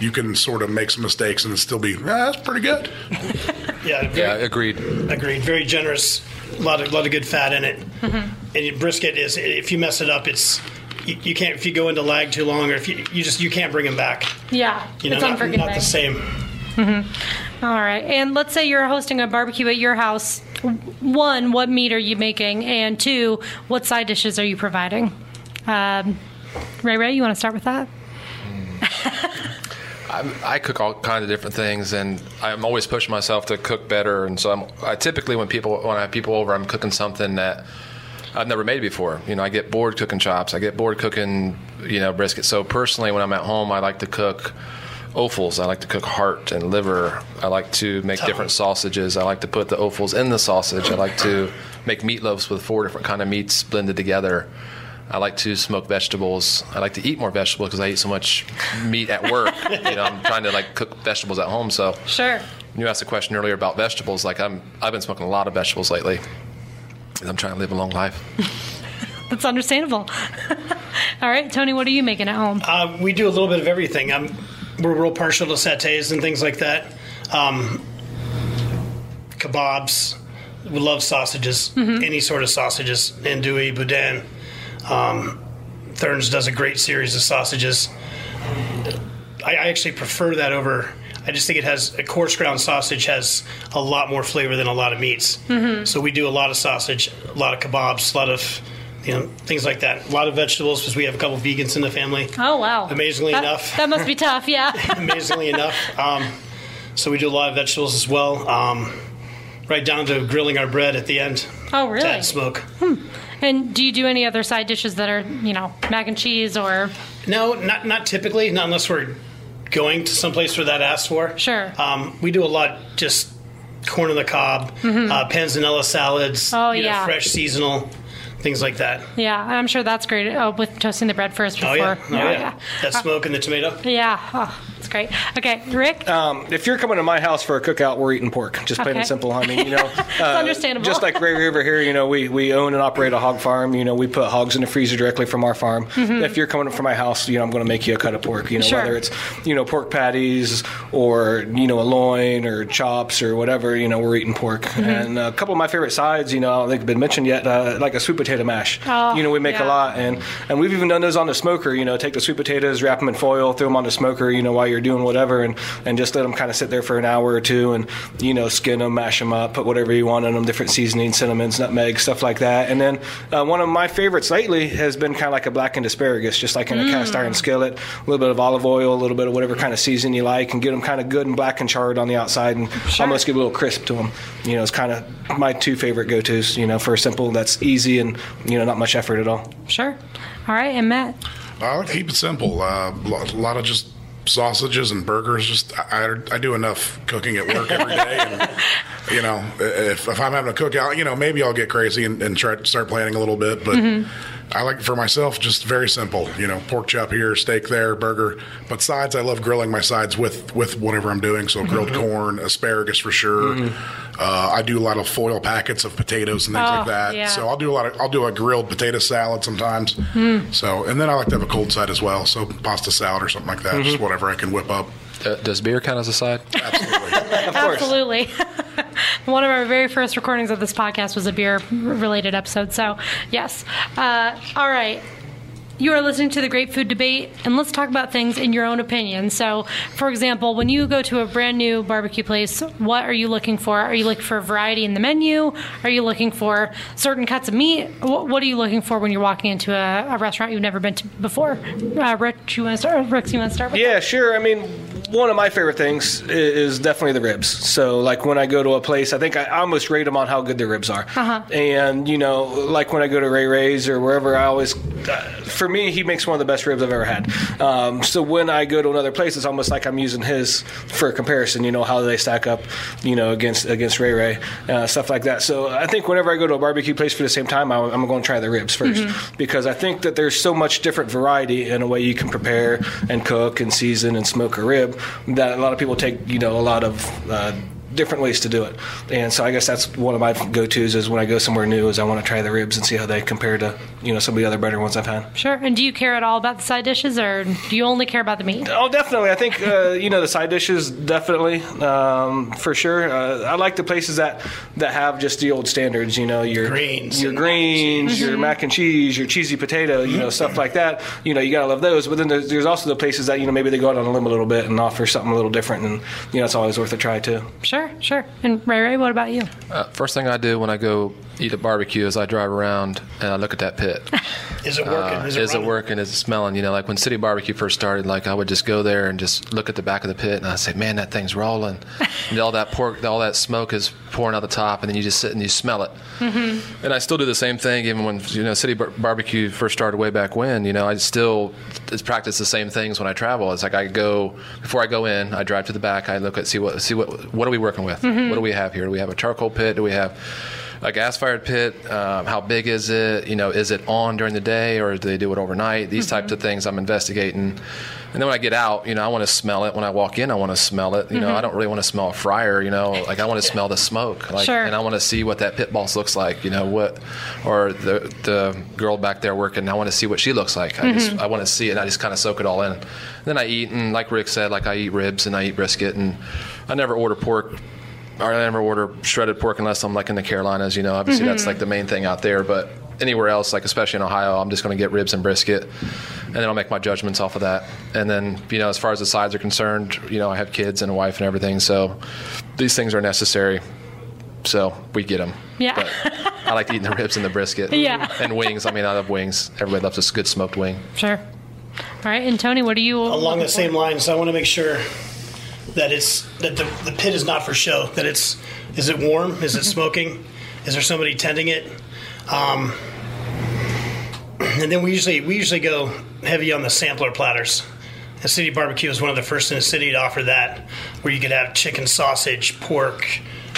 You can sort of make some mistakes and still be, ah, that's pretty good. *laughs* Yeah, very, Yeah, agreed. agreed. Very generous. A lot of lot of good fat in it. Mm-hmm. And brisket is if you mess it up, it's you, you can't if you go into lag too long or if you, you just you can't bring them back. Yeah, You know, it's not, unforgiving. not the same. All right. And let's say you're hosting a barbecue at your house. One, what meat are you making? And two, what side dishes are you providing? Um, Ray Ray, you want to start with that? *laughs* I'm, I cook all kinds of different things, and I'm always pushing myself to cook better. And so I'm I typically when people when I have people over, I'm cooking something that I've never made before. You know, I get bored cooking chops. I get bored cooking you know brisket. So personally, when I'm at home, I like to cook offals. I like to cook heart and liver. I like to make different sausages. I like to put the offals in the sausage. I like to make meatloafs with four different kind of meats blended together. I like to smoke vegetables. I like to eat more vegetables because I eat so much meat at work. *laughs* you know, I'm trying to like cook vegetables at home. So Sure. you asked a question earlier about vegetables. Like I'm, I've been smoking a lot of vegetables lately. 'cause I'm trying to live a long life. *laughs* That's understandable. *laughs* All right, Tony, what are you making at home? Uh, we do a little bit of everything. I'm, we're real partial to satays and things like that. Um, kebabs. We love sausages, any sort of sausages. Andouille, boudin. Um, Thurn's does a great series of sausages. I, I actually prefer that over. I just think it has a coarse ground sausage has a lot more flavor than a lot of meats. So we do a lot of sausage, a lot of kebabs, a lot of you know things like that. A lot of vegetables because we have a couple vegans in the family Oh, wow. Amazingly That- enough. That must be tough, yeah. *laughs* amazingly enough. Um, so we do a lot of vegetables as well, um, right down to grilling our bread at the end. Oh, to really? add smoke. And do you do any other side dishes that are, you know, mac and cheese or. No, not not typically, not unless we're going to someplace where that asked for. Sure. Um, we do a lot just corn on the cob, uh, panzanella salads. Mm-hmm. Oh, you know, fresh seasonal things like that. Yeah, I'm sure that's great. Oh, with toasting the bread first before. Oh yeah, oh yeah. That smoke and the tomato. Yeah. Oh, great. Okay, Rick? Um, if you're coming to my house for a cookout, we're eating pork. Just plain Okay. and simple. I mean, you know, *laughs* uh, understandable. Just like Ray River here, you know, we, we own and operate a hog farm. You know, we put hogs in the freezer directly from our farm. If you're coming from my house, you know, I'm going to make you a cut of pork. You know, Mm-hmm. Sure. whether it's you know pork patties or you know a loin or chops or whatever. You know, we're eating pork. Mm-hmm. And a couple of my favorite sides, you know, I don't think have been mentioned yet, uh, like a sweet potato mash. Oh, you know, we make yeah. a lot, and and we've even done those on the smoker. You know, take the sweet potatoes, wrap them in foil, throw them on the smoker. You know, while you're doing whatever, and and just let them kind of sit there for an hour or two, and you know, skin them, mash them up, put whatever you want in them, different seasonings, cinnamons, nutmeg, stuff like that. And then uh, one of my favorites lately has been kind of like a blackened asparagus, just like in a cast iron skillet, a little bit of olive oil, a little bit of whatever kind of season you like, and get them kind of good and black and charred on the outside, and almost give a little crisp to them. You know, it's kind of my two favorite go-tos. You know, for a simple that's easy and you know not much effort at all. Sure. All right, and Matt? I like to keep it simple. Uh, a lot of just sausages and burgers. Just I, I- do enough cooking at work every day, and you know, if, if I'm having a cookout, you know, maybe I'll get crazy and, and try to start planning a little bit. But mm-hmm. I like for myself just very simple. You know, pork chop here, steak there, burger. But sides, I love grilling my sides with with whatever I'm doing. So grilled mm-hmm. corn, asparagus for sure. Mm-hmm. Uh, I do a lot of foil packets of potatoes and things Oh, like that. yeah. So I'll do a lot of I'll do a grilled potato salad sometimes. Hmm. So and then I like to have a cold side as well. So pasta salad or something like that. Just mm-hmm. whatever I can whip up. Uh, does beer count as a side? Absolutely. *laughs* Of course. Absolutely. *laughs* One of our very first recordings of this podcast was a beer related episode. So, yes. Uh, all right. You are listening to the Great Food Debate, and let's talk about things in your own opinion. So, for example, when you go to a brand new barbecue place, what are you looking for? Are you looking for variety in the menu? Are you looking for certain cuts of meat? What, what are you looking for when you're walking into a, a restaurant you've never been to before? Uh, Rick, you want to start? Rick, you want to start? With Yeah, sure. I mean, one of my favorite things is definitely the ribs. So, like when I go to a place, I think I almost rate them on how good their ribs are. Uh-huh. And you know, like when I go to Ray Ray's or wherever, I always, for me, he makes one of the best ribs I've ever had. Um, so when I go to another place, it's almost like I'm using his for a comparison. You know how they stack up, you know, against against Ray Ray, uh, stuff like that. So I think whenever I go to a barbecue place for the same time, I'm, I'm going to try the ribs 1st because I think that there's so much different variety in a way you can prepare and cook and season and smoke a rib that a lot of people take you know a lot of uh, different ways to do it. And so I guess that's one of my go-tos is when I go somewhere new is I want to try the ribs and see how they compare to you know some of the other better ones I've had. Sure. And do you care at all about the side dishes, or do you only care about the meat? Oh, definitely. I think uh, you know the side dishes definitely um, for sure. Uh, I like the places that that have just the old standards. You know your Greens your and greens, your mac and cheese, your cheesy potato. You know stuff like that. You know you gotta love those. But then there's, there's also the places that you know maybe they go out on a limb a little bit and offer something a little different, and you know it's always worth a try too. Sure, sure. And Ray Ray, what about you? Uh, first thing I do when I go eat at barbecue is I drive around and I look at that pit. *laughs* Is it working? Uh, is is it, it working? Is it smelling? You know, like when City Barbecue first started, like I would just go there and just look at the back of the pit and I'd say, man, that thing's rolling. *laughs* and all that pork, all that smoke is pouring out the top, and then you just sit and you smell it. Mm-hmm. And I still do the same thing, even when you know City Bar- Barbecue first started way back when. You know, I still just practice the same things when I travel. It's like I go before I go in, I drive to the back, I look at see what see what what are we working with? Mm-hmm. What do we have here? Do we have a charcoal pit? Do we have a gas fired pit? Um, how big is it? You know, is it on during the day or do they do it overnight? These types of mm-hmm. things I'm investigating. And then when I get out, you know, I want to smell it. When I walk in, I want to smell it. You know, I mm-hmm. don't really want to smell a fryer. You know, like I want to *laughs* smell the smoke. Like, Sure. And I want to see what that pit boss looks like. You know what, or the the girl back there working. I want to see what she looks like. I just mm-hmm. I want to see it. and I just kind of soak it all in. then I eat, and like Rick said, like I eat ribs and I eat brisket, and I never order pork I never order shredded pork unless I'm like in the Carolinas. You know, obviously that's mm-hmm. like the main thing out there. But anywhere else, like especially in Ohio, I'm just going to get ribs and brisket, and then I'll make my judgments off of that. And then you know, as far as the sides are concerned, you know, I have kids and a wife and everything, so these things are necessary. So we get them. Yeah. But I like eating the ribs and the brisket. *laughs* Yeah. And wings. I mean, I love wings. Everybody loves a good smoked wing. Sure. All right. And Tony, what do you Along the same lines, I want to make sure that it's that the, the pit is not for show. That it's is it warm? Is it *laughs* smoking? Is there somebody tending it? Um, and then we usually we usually go heavy on the sampler platters. And City Barbecue is one of the first in the city to offer that, where you could have chicken, sausage, pork,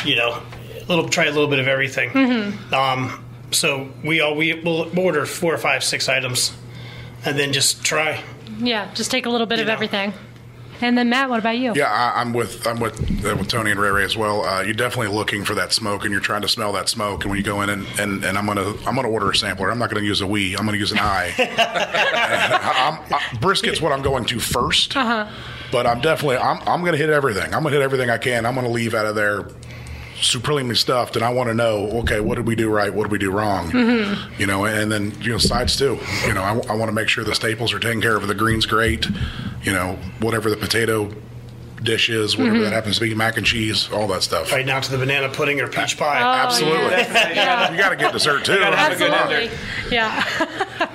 you know, a little try a little bit of everything. Um, so we all we will order four or five, six items, and then just try. Yeah, just take a little bit You of know. everything. And then Matt, what about you? Yeah, I, I'm with I'm with uh, with Tony and Ray Ray as well. Uh, you're definitely looking for that smoke, and you're trying to smell that smoke. And when you go in and, and, and I'm gonna I'm gonna order a sampler. I'm not gonna use a we. I'm gonna use an I. *laughs* *laughs* I'm, I, brisket's what I'm going to 1st Uh-huh. But I'm definitely I'm I'm gonna hit everything. I'm gonna hit everything I can. I'm gonna leave out of there supremely stuffed, and I want to know, okay, what did we do right? What did we do wrong? Mm-hmm. You know, and then you know sides too. You know, I, want to make sure the staples are taken care of. The greens great. You know, whatever the potato dish is, whatever Mm-hmm. that happens to be, mac and cheese, all that stuff. Right now to the banana pudding or peach pie. Oh, Absolutely. Yeah. *laughs* You got to get dessert too. Absolutely. Yeah. *laughs*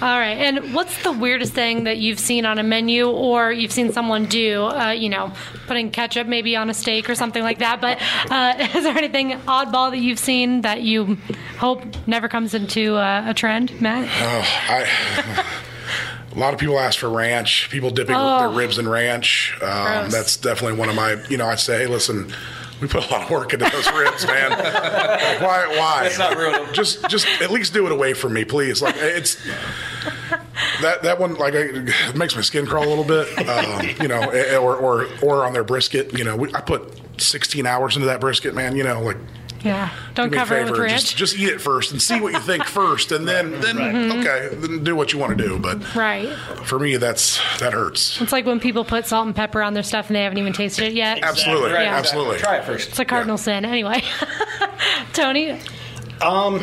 All right. And what's the weirdest thing that you've seen on a menu or you've seen someone do? Uh, you know, putting ketchup maybe on a steak or something like that. But uh, *laughs* is there anything oddball that you've seen that you hope never comes into uh, a trend, Matt? I, a lot of people ask for ranch. People dipping Oh. their ribs in ranch. Um, that's definitely one of my. You know, I say, hey, listen. We put a lot of work into those ribs, man. Like, *laughs* why? Why? It's not real. Just, just at least do it away from me, please. Like it's that that one. Like it makes my skin crawl a little bit. Um, *laughs* you know, or or or on their brisket. You know, we, I put 16 hours into that brisket, man. You know, like Yeah. Don't do me cover it with ranch. just, just eat it first and see what you think *laughs* first, and then then okay, then do what you want to do. But right. for me, that's that hurts. It's like when people put salt and pepper on their stuff and they haven't even tasted it yet. Absolutely, Right, Yeah. absolutely. Try it first. It's a cardinal sin. Anyway. *laughs* Tony? Um,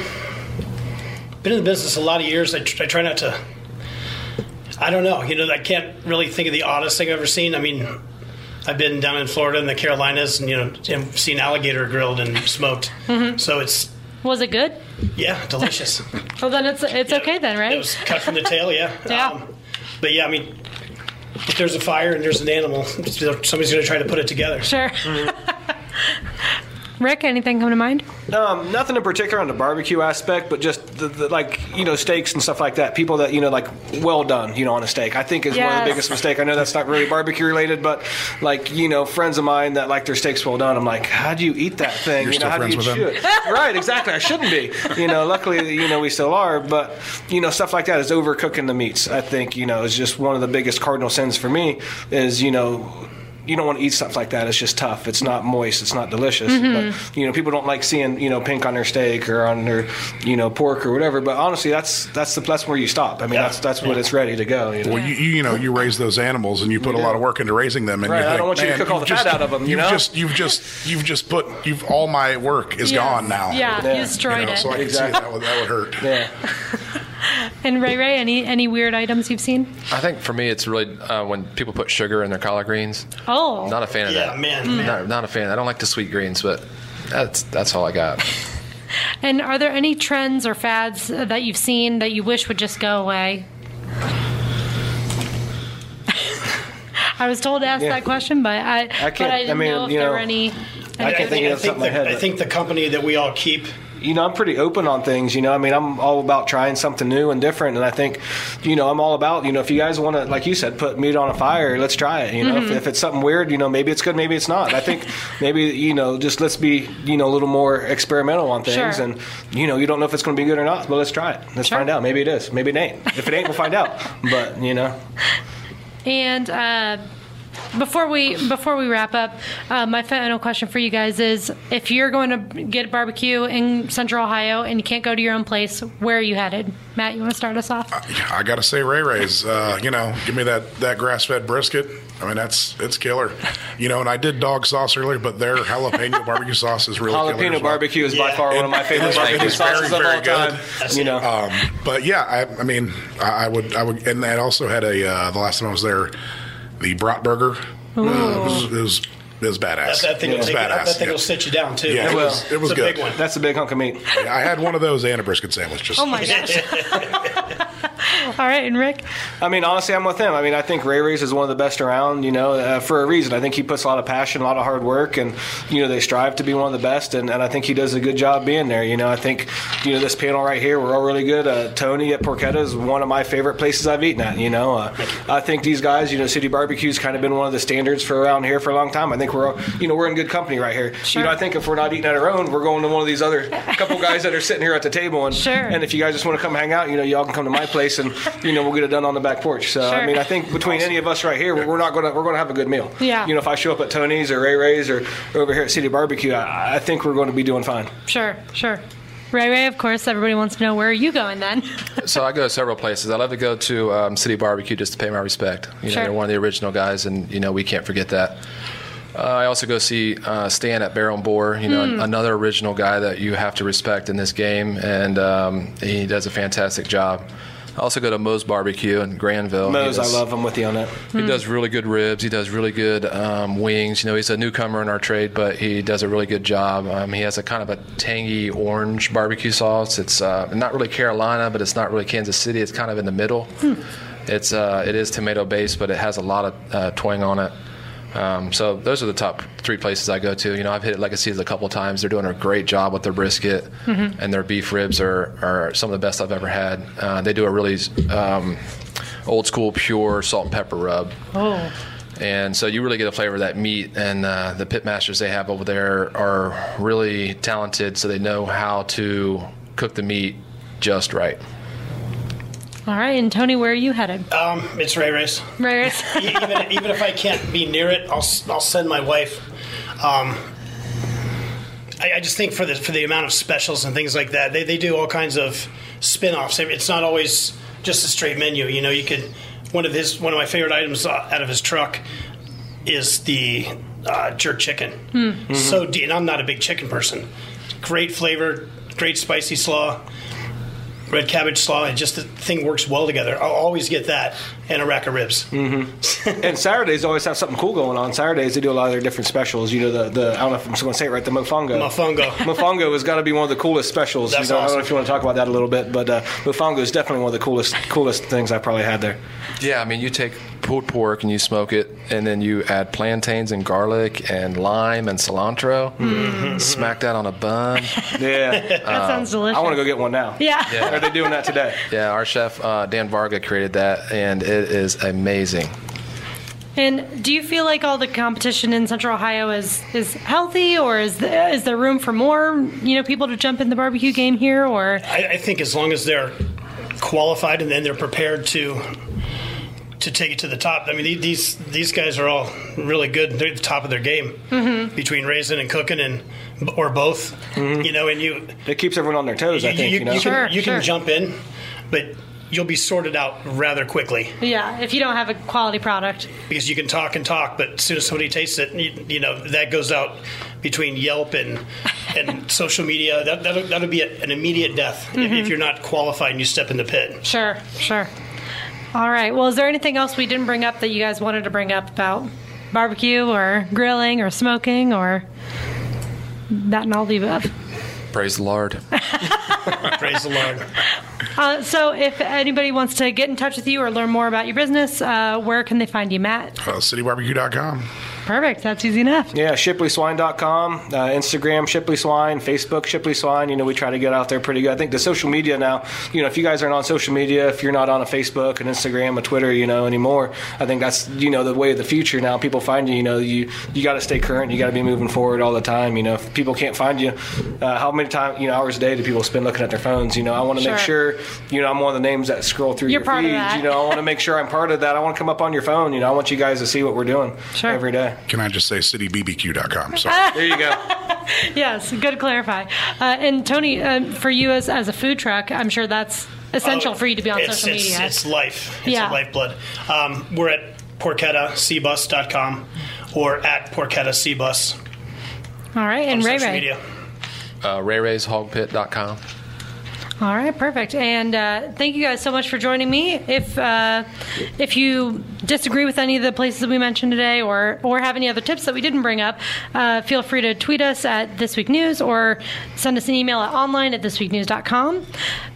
been in the business a lot of years. I, tr- I try not to. I don't know. You know, I can't really think of the oddest thing I've ever seen. I mean, I've been down in Florida and the Carolinas, and you know, and seen alligator grilled and smoked. Mm-hmm. So it's Was it good? yeah, delicious. *laughs* Well, then it's it's okay then, right? It was cut from the tail, yeah. *laughs* Yeah. Um, but yeah, I mean, if there's a fire and there's an animal, somebody's going to try to put it together. Sure. Mm-hmm. Rick, anything come to mind? Um, nothing in particular on the barbecue aspect, but just the, the, like you know steaks and stuff like that. People that you know like well done, you know, on a steak. I think is one of the biggest mistake. I know that's not really barbecue related, but like you know friends of mine that like their steaks well done. I'm like, how do you eat that thing? You're you know, still how do you with chew it? right, exactly. I shouldn't be. You know, luckily you know we still are, but you know stuff like that is overcooking the meats. I think you know is just one of the biggest cardinal sins for me. Is you know you don't want to eat stuff like that. It's just tough. It's not moist. It's not delicious. But mm-hmm. you know, people don't like seeing you know pink on their steak or on their you know pork or whatever. But honestly, that's that's the that's where you stop. I mean, Yeah. that's that's when it's ready to go. You know? Well, you, you you know you raise those animals and you put a lot of work into raising them, and Right, you I don't want you to cook all you've the fat just- out of 'em, you you've know?" just you've just you've just put you've all my work is Yes. gone now. Yeah, Yeah. you You destroyed know, it. so I can see that would, that would hurt. yeah. *laughs* *laughs* and Ray Ray, any any weird items you've seen? I think for me, it's really uh, when people put sugar in their collard greens. Oh, Not a fan of Yeah, that. man. Not, not a fan. I don't like the sweet greens, but that's that's all I got. *laughs* and are there any trends or fads that you've seen that you wish would just go away? *laughs* I was told to ask Yeah. that question, but I, I but can't- I didn't I mean, know if you there know, were any. I can't think I of something in my the, I think the company that we all keep you know, I'm pretty open on things. You know, I mean, I'm all about trying something new and different. And I think, you know, I'm all about, you know, if you guys want to, like you said, put meat on a fire, let's try it. You know, if, if it's something weird, you know, maybe it's good, maybe it's not. I think *laughs* maybe, you know, just let's be, you know, a little more experimental on things. Sure. And, you know, you don't know if it's going to be good or not, but let's try it. Let's Sure. find out. Maybe it is. Maybe it ain't. If it ain't, we'll find out. *laughs* But, you know, And uh, before we before we wrap up, uh, my final question for you guys is: If you're going to get barbecue in Central Ohio and you can't go to your own place, where are you headed? Matt, you want to start us off? I got to say, Ray Ray's. Uh, you know, give me that that grass fed brisket. I mean, that's it's killer. You know, and I did dog sauce earlier, but their jalapeno *laughs* barbecue sauce is really killer as jalapeno well. barbecue is by Yeah. far one of my favorite it is- barbecue it is very, sauces of very all time. You know, Um, but yeah, I, I mean, I, I would, I would, and I also had a uh, the last time I was there, the brat burger. Uh, it, was, it was it was badass. that, that thing it will was take, badass. that, that thing yeah. will sit you down too. Yeah, it was, it was it's a good. big one. that's a big hunk of meat. I had one of those and a brisket sandwich. Just Oh my gosh! *laughs* *laughs* All right, and Rick. I mean, honestly, I'm with him. I mean, I think Ray Ray's is one of the best around, you know, uh, for a reason. I think he puts a lot of passion, a lot of hard work, and, you know, they strive to be one of the best, and, and I think he does a good job being there. You know, I think, you know, this panel right here, we're all really good. Uh, Tony at Por'Ketta is one of my favorite places I've eaten at, you know. Uh, I think these guys, you know, City Barbecue's kind of been one of the standards for around here for a long time. I think we're, all- you know, we're in good company right here. Sure. You know, I think if we're not eating at our own, we're going to one of these other *laughs* couple guys that are sitting here at the table, and, Sure. and if you guys just want to come hang out, you know, y'all can come to my place, and, you know, we'll get it done on the back porch. So, Sure. I mean, I think between any of us right here, we're not going to we're going to have a good meal. Yeah. You know, if I show up at Tony's or Ray Ray's or over here at City Barbecue, I, I think we're going to be doing fine. Sure, sure. Ray Ray, of course, everybody wants to know where are you going then? *laughs* So I go to several places. I love to go to um, City Barbecue just to pay my respect. You know, Sure. they're one of the original guys, and you know we can't forget that. Uh, I also go see uh, Stan at Barrel and Boar. You know, Hmm. another original guy that you have to respect in this game, and um, he does a fantastic job. I also go to Moe's Barbecue in Granville. He Moe's, I love. I'm with you on that. He does really good ribs. He does really good um, wings. You know, he's a newcomer in our trade, but he does a really good job. Um, he has a kind of a tangy orange barbecue sauce. It's uh, not really Carolina, but it's not really Kansas City. It's kind of in the middle. It's uh, it is tomato based, but it has a lot of uh, twang on it. Um, so those are the top three places I go to. You know, I've hit Legacy's a couple times. They're doing a great job with their brisket, and their beef ribs are, are some of the best I've ever had. Uh, they do a really um, old school, pure salt and pepper rub. Oh, And so you really get a flavor of that meat. And uh, the pit masters they have over there are really talented, so they know how to cook the meat just right. All right. And Tony, where are you headed? Um, it's Ray Ray's. Ray Ray. *laughs* E- even, even if I can't be near it, I'll, s- I'll send my wife. Um, I, I just think for the for the amount of specials and things like that, they, they do all kinds of spin-offs. It's not always just a straight menu. You know, you could one of his one of my favorite items uh, out of his truck is the uh, jerk chicken. So de- and I'm not a big chicken person. Great flavor, great spicy slaw, red cabbage slaw, and just the thing works well together. I'll always get that and a rack of ribs. *laughs* And Saturdays always have something cool going on. Saturdays they do a lot of their different specials. You know, the, the I don't know if I'm going to say it right, the mofongo. Mofongo. *laughs* Mofongo has got to be one of the coolest specials. That's you know, I don't know if you want to talk about that a little bit, but uh, mofongo is definitely one of the coolest coolest things I probably had there. Yeah, I mean, you take pulled pork and you smoke it, and then you add plantains and garlic and lime and cilantro. Smack that on a bun. *laughs* Yeah, That sounds delicious. I want to go get one now. Yeah. *laughs* Are they doing that today? Yeah, our chef uh, Dan Varga created that, and it is amazing. And do you feel like all the competition in Central Ohio is is healthy, or is there, is there room for more you know people to jump in the barbecue game here? Or I, I think as long as they're qualified and then they're prepared to to take it to the top. I mean, these these guys are all really good. They're at the top of their game between raising and cooking, and or both. You know, and you It keeps everyone on their toes. I think. You, know. can, Sure, you sure. can jump in, but you'll be sorted out rather quickly Yeah, if you don't have a quality product. because you can talk and talk, but as soon as somebody tastes it, you, you know that goes out between Yelp and and *laughs* social media. That that'll, that'll be an immediate death Mm-hmm. if you're not qualified and you step in the pit. Sure, sure. All right. Well, is there anything else we didn't bring up that you guys wanted to bring up about barbecue or grilling or smoking or that and all the above? Praise the Lord. *laughs* Praise the Lord. Uh, so, if anybody wants to get in touch with you or learn more about your business, uh, where can they find you, Matt? Uh, CityBarbecue.com. Perfect. That's easy enough. Yeah, ShipleySwine.com, uh, Instagram Shipley Swine, Facebook Shipley Swine. You know, we try to get out there pretty good. I think the social media now, you know, if you guys aren't on social media, if you're not on a Facebook, an Instagram, a Twitter, you know, anymore, I think that's you know the way of the future. Now people find you. You know, you you got to stay current. You got to be moving forward all the time. You know, if people can't find you, uh, how many time you know hours a day do people spend looking at their phones? You know, I want to make Sure. sure you know I'm one of the names that scroll through You're your part of feeds. that. You know, I want to make sure I'm part of that. I want to come up on your phone. You know, I want you guys to see what we're doing Sure. every day. Can I just say CityBBQ.com? *laughs* So There you go. *laughs* Yes, good to clarify. Uh, and Tony, uh, for you as, as a food truck, I'm sure that's essential Oh, for you to be on it's, social it's, media. It's life. It's Yeah. lifeblood. Um, we're at porchettacbus.com or at porchettacbus All right, on and Ray social Ray. media. Uh, RayRaysHogPit.com. All right, perfect. And uh, thank you guys so much for joining me. If uh, if you disagree with any of the places that we mentioned today, or or have any other tips that we didn't bring up, uh, feel free to tweet us at This Week News or send us an email at online at thisweeknews.com.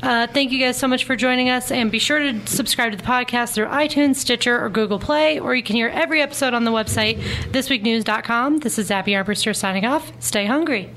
Uh, thank you guys so much for joining us, and be sure to subscribe to the podcast through iTunes, Stitcher, or Google Play, or you can hear every episode on the website thisweeknews.com. This is Abby Armbruster signing off. Stay hungry.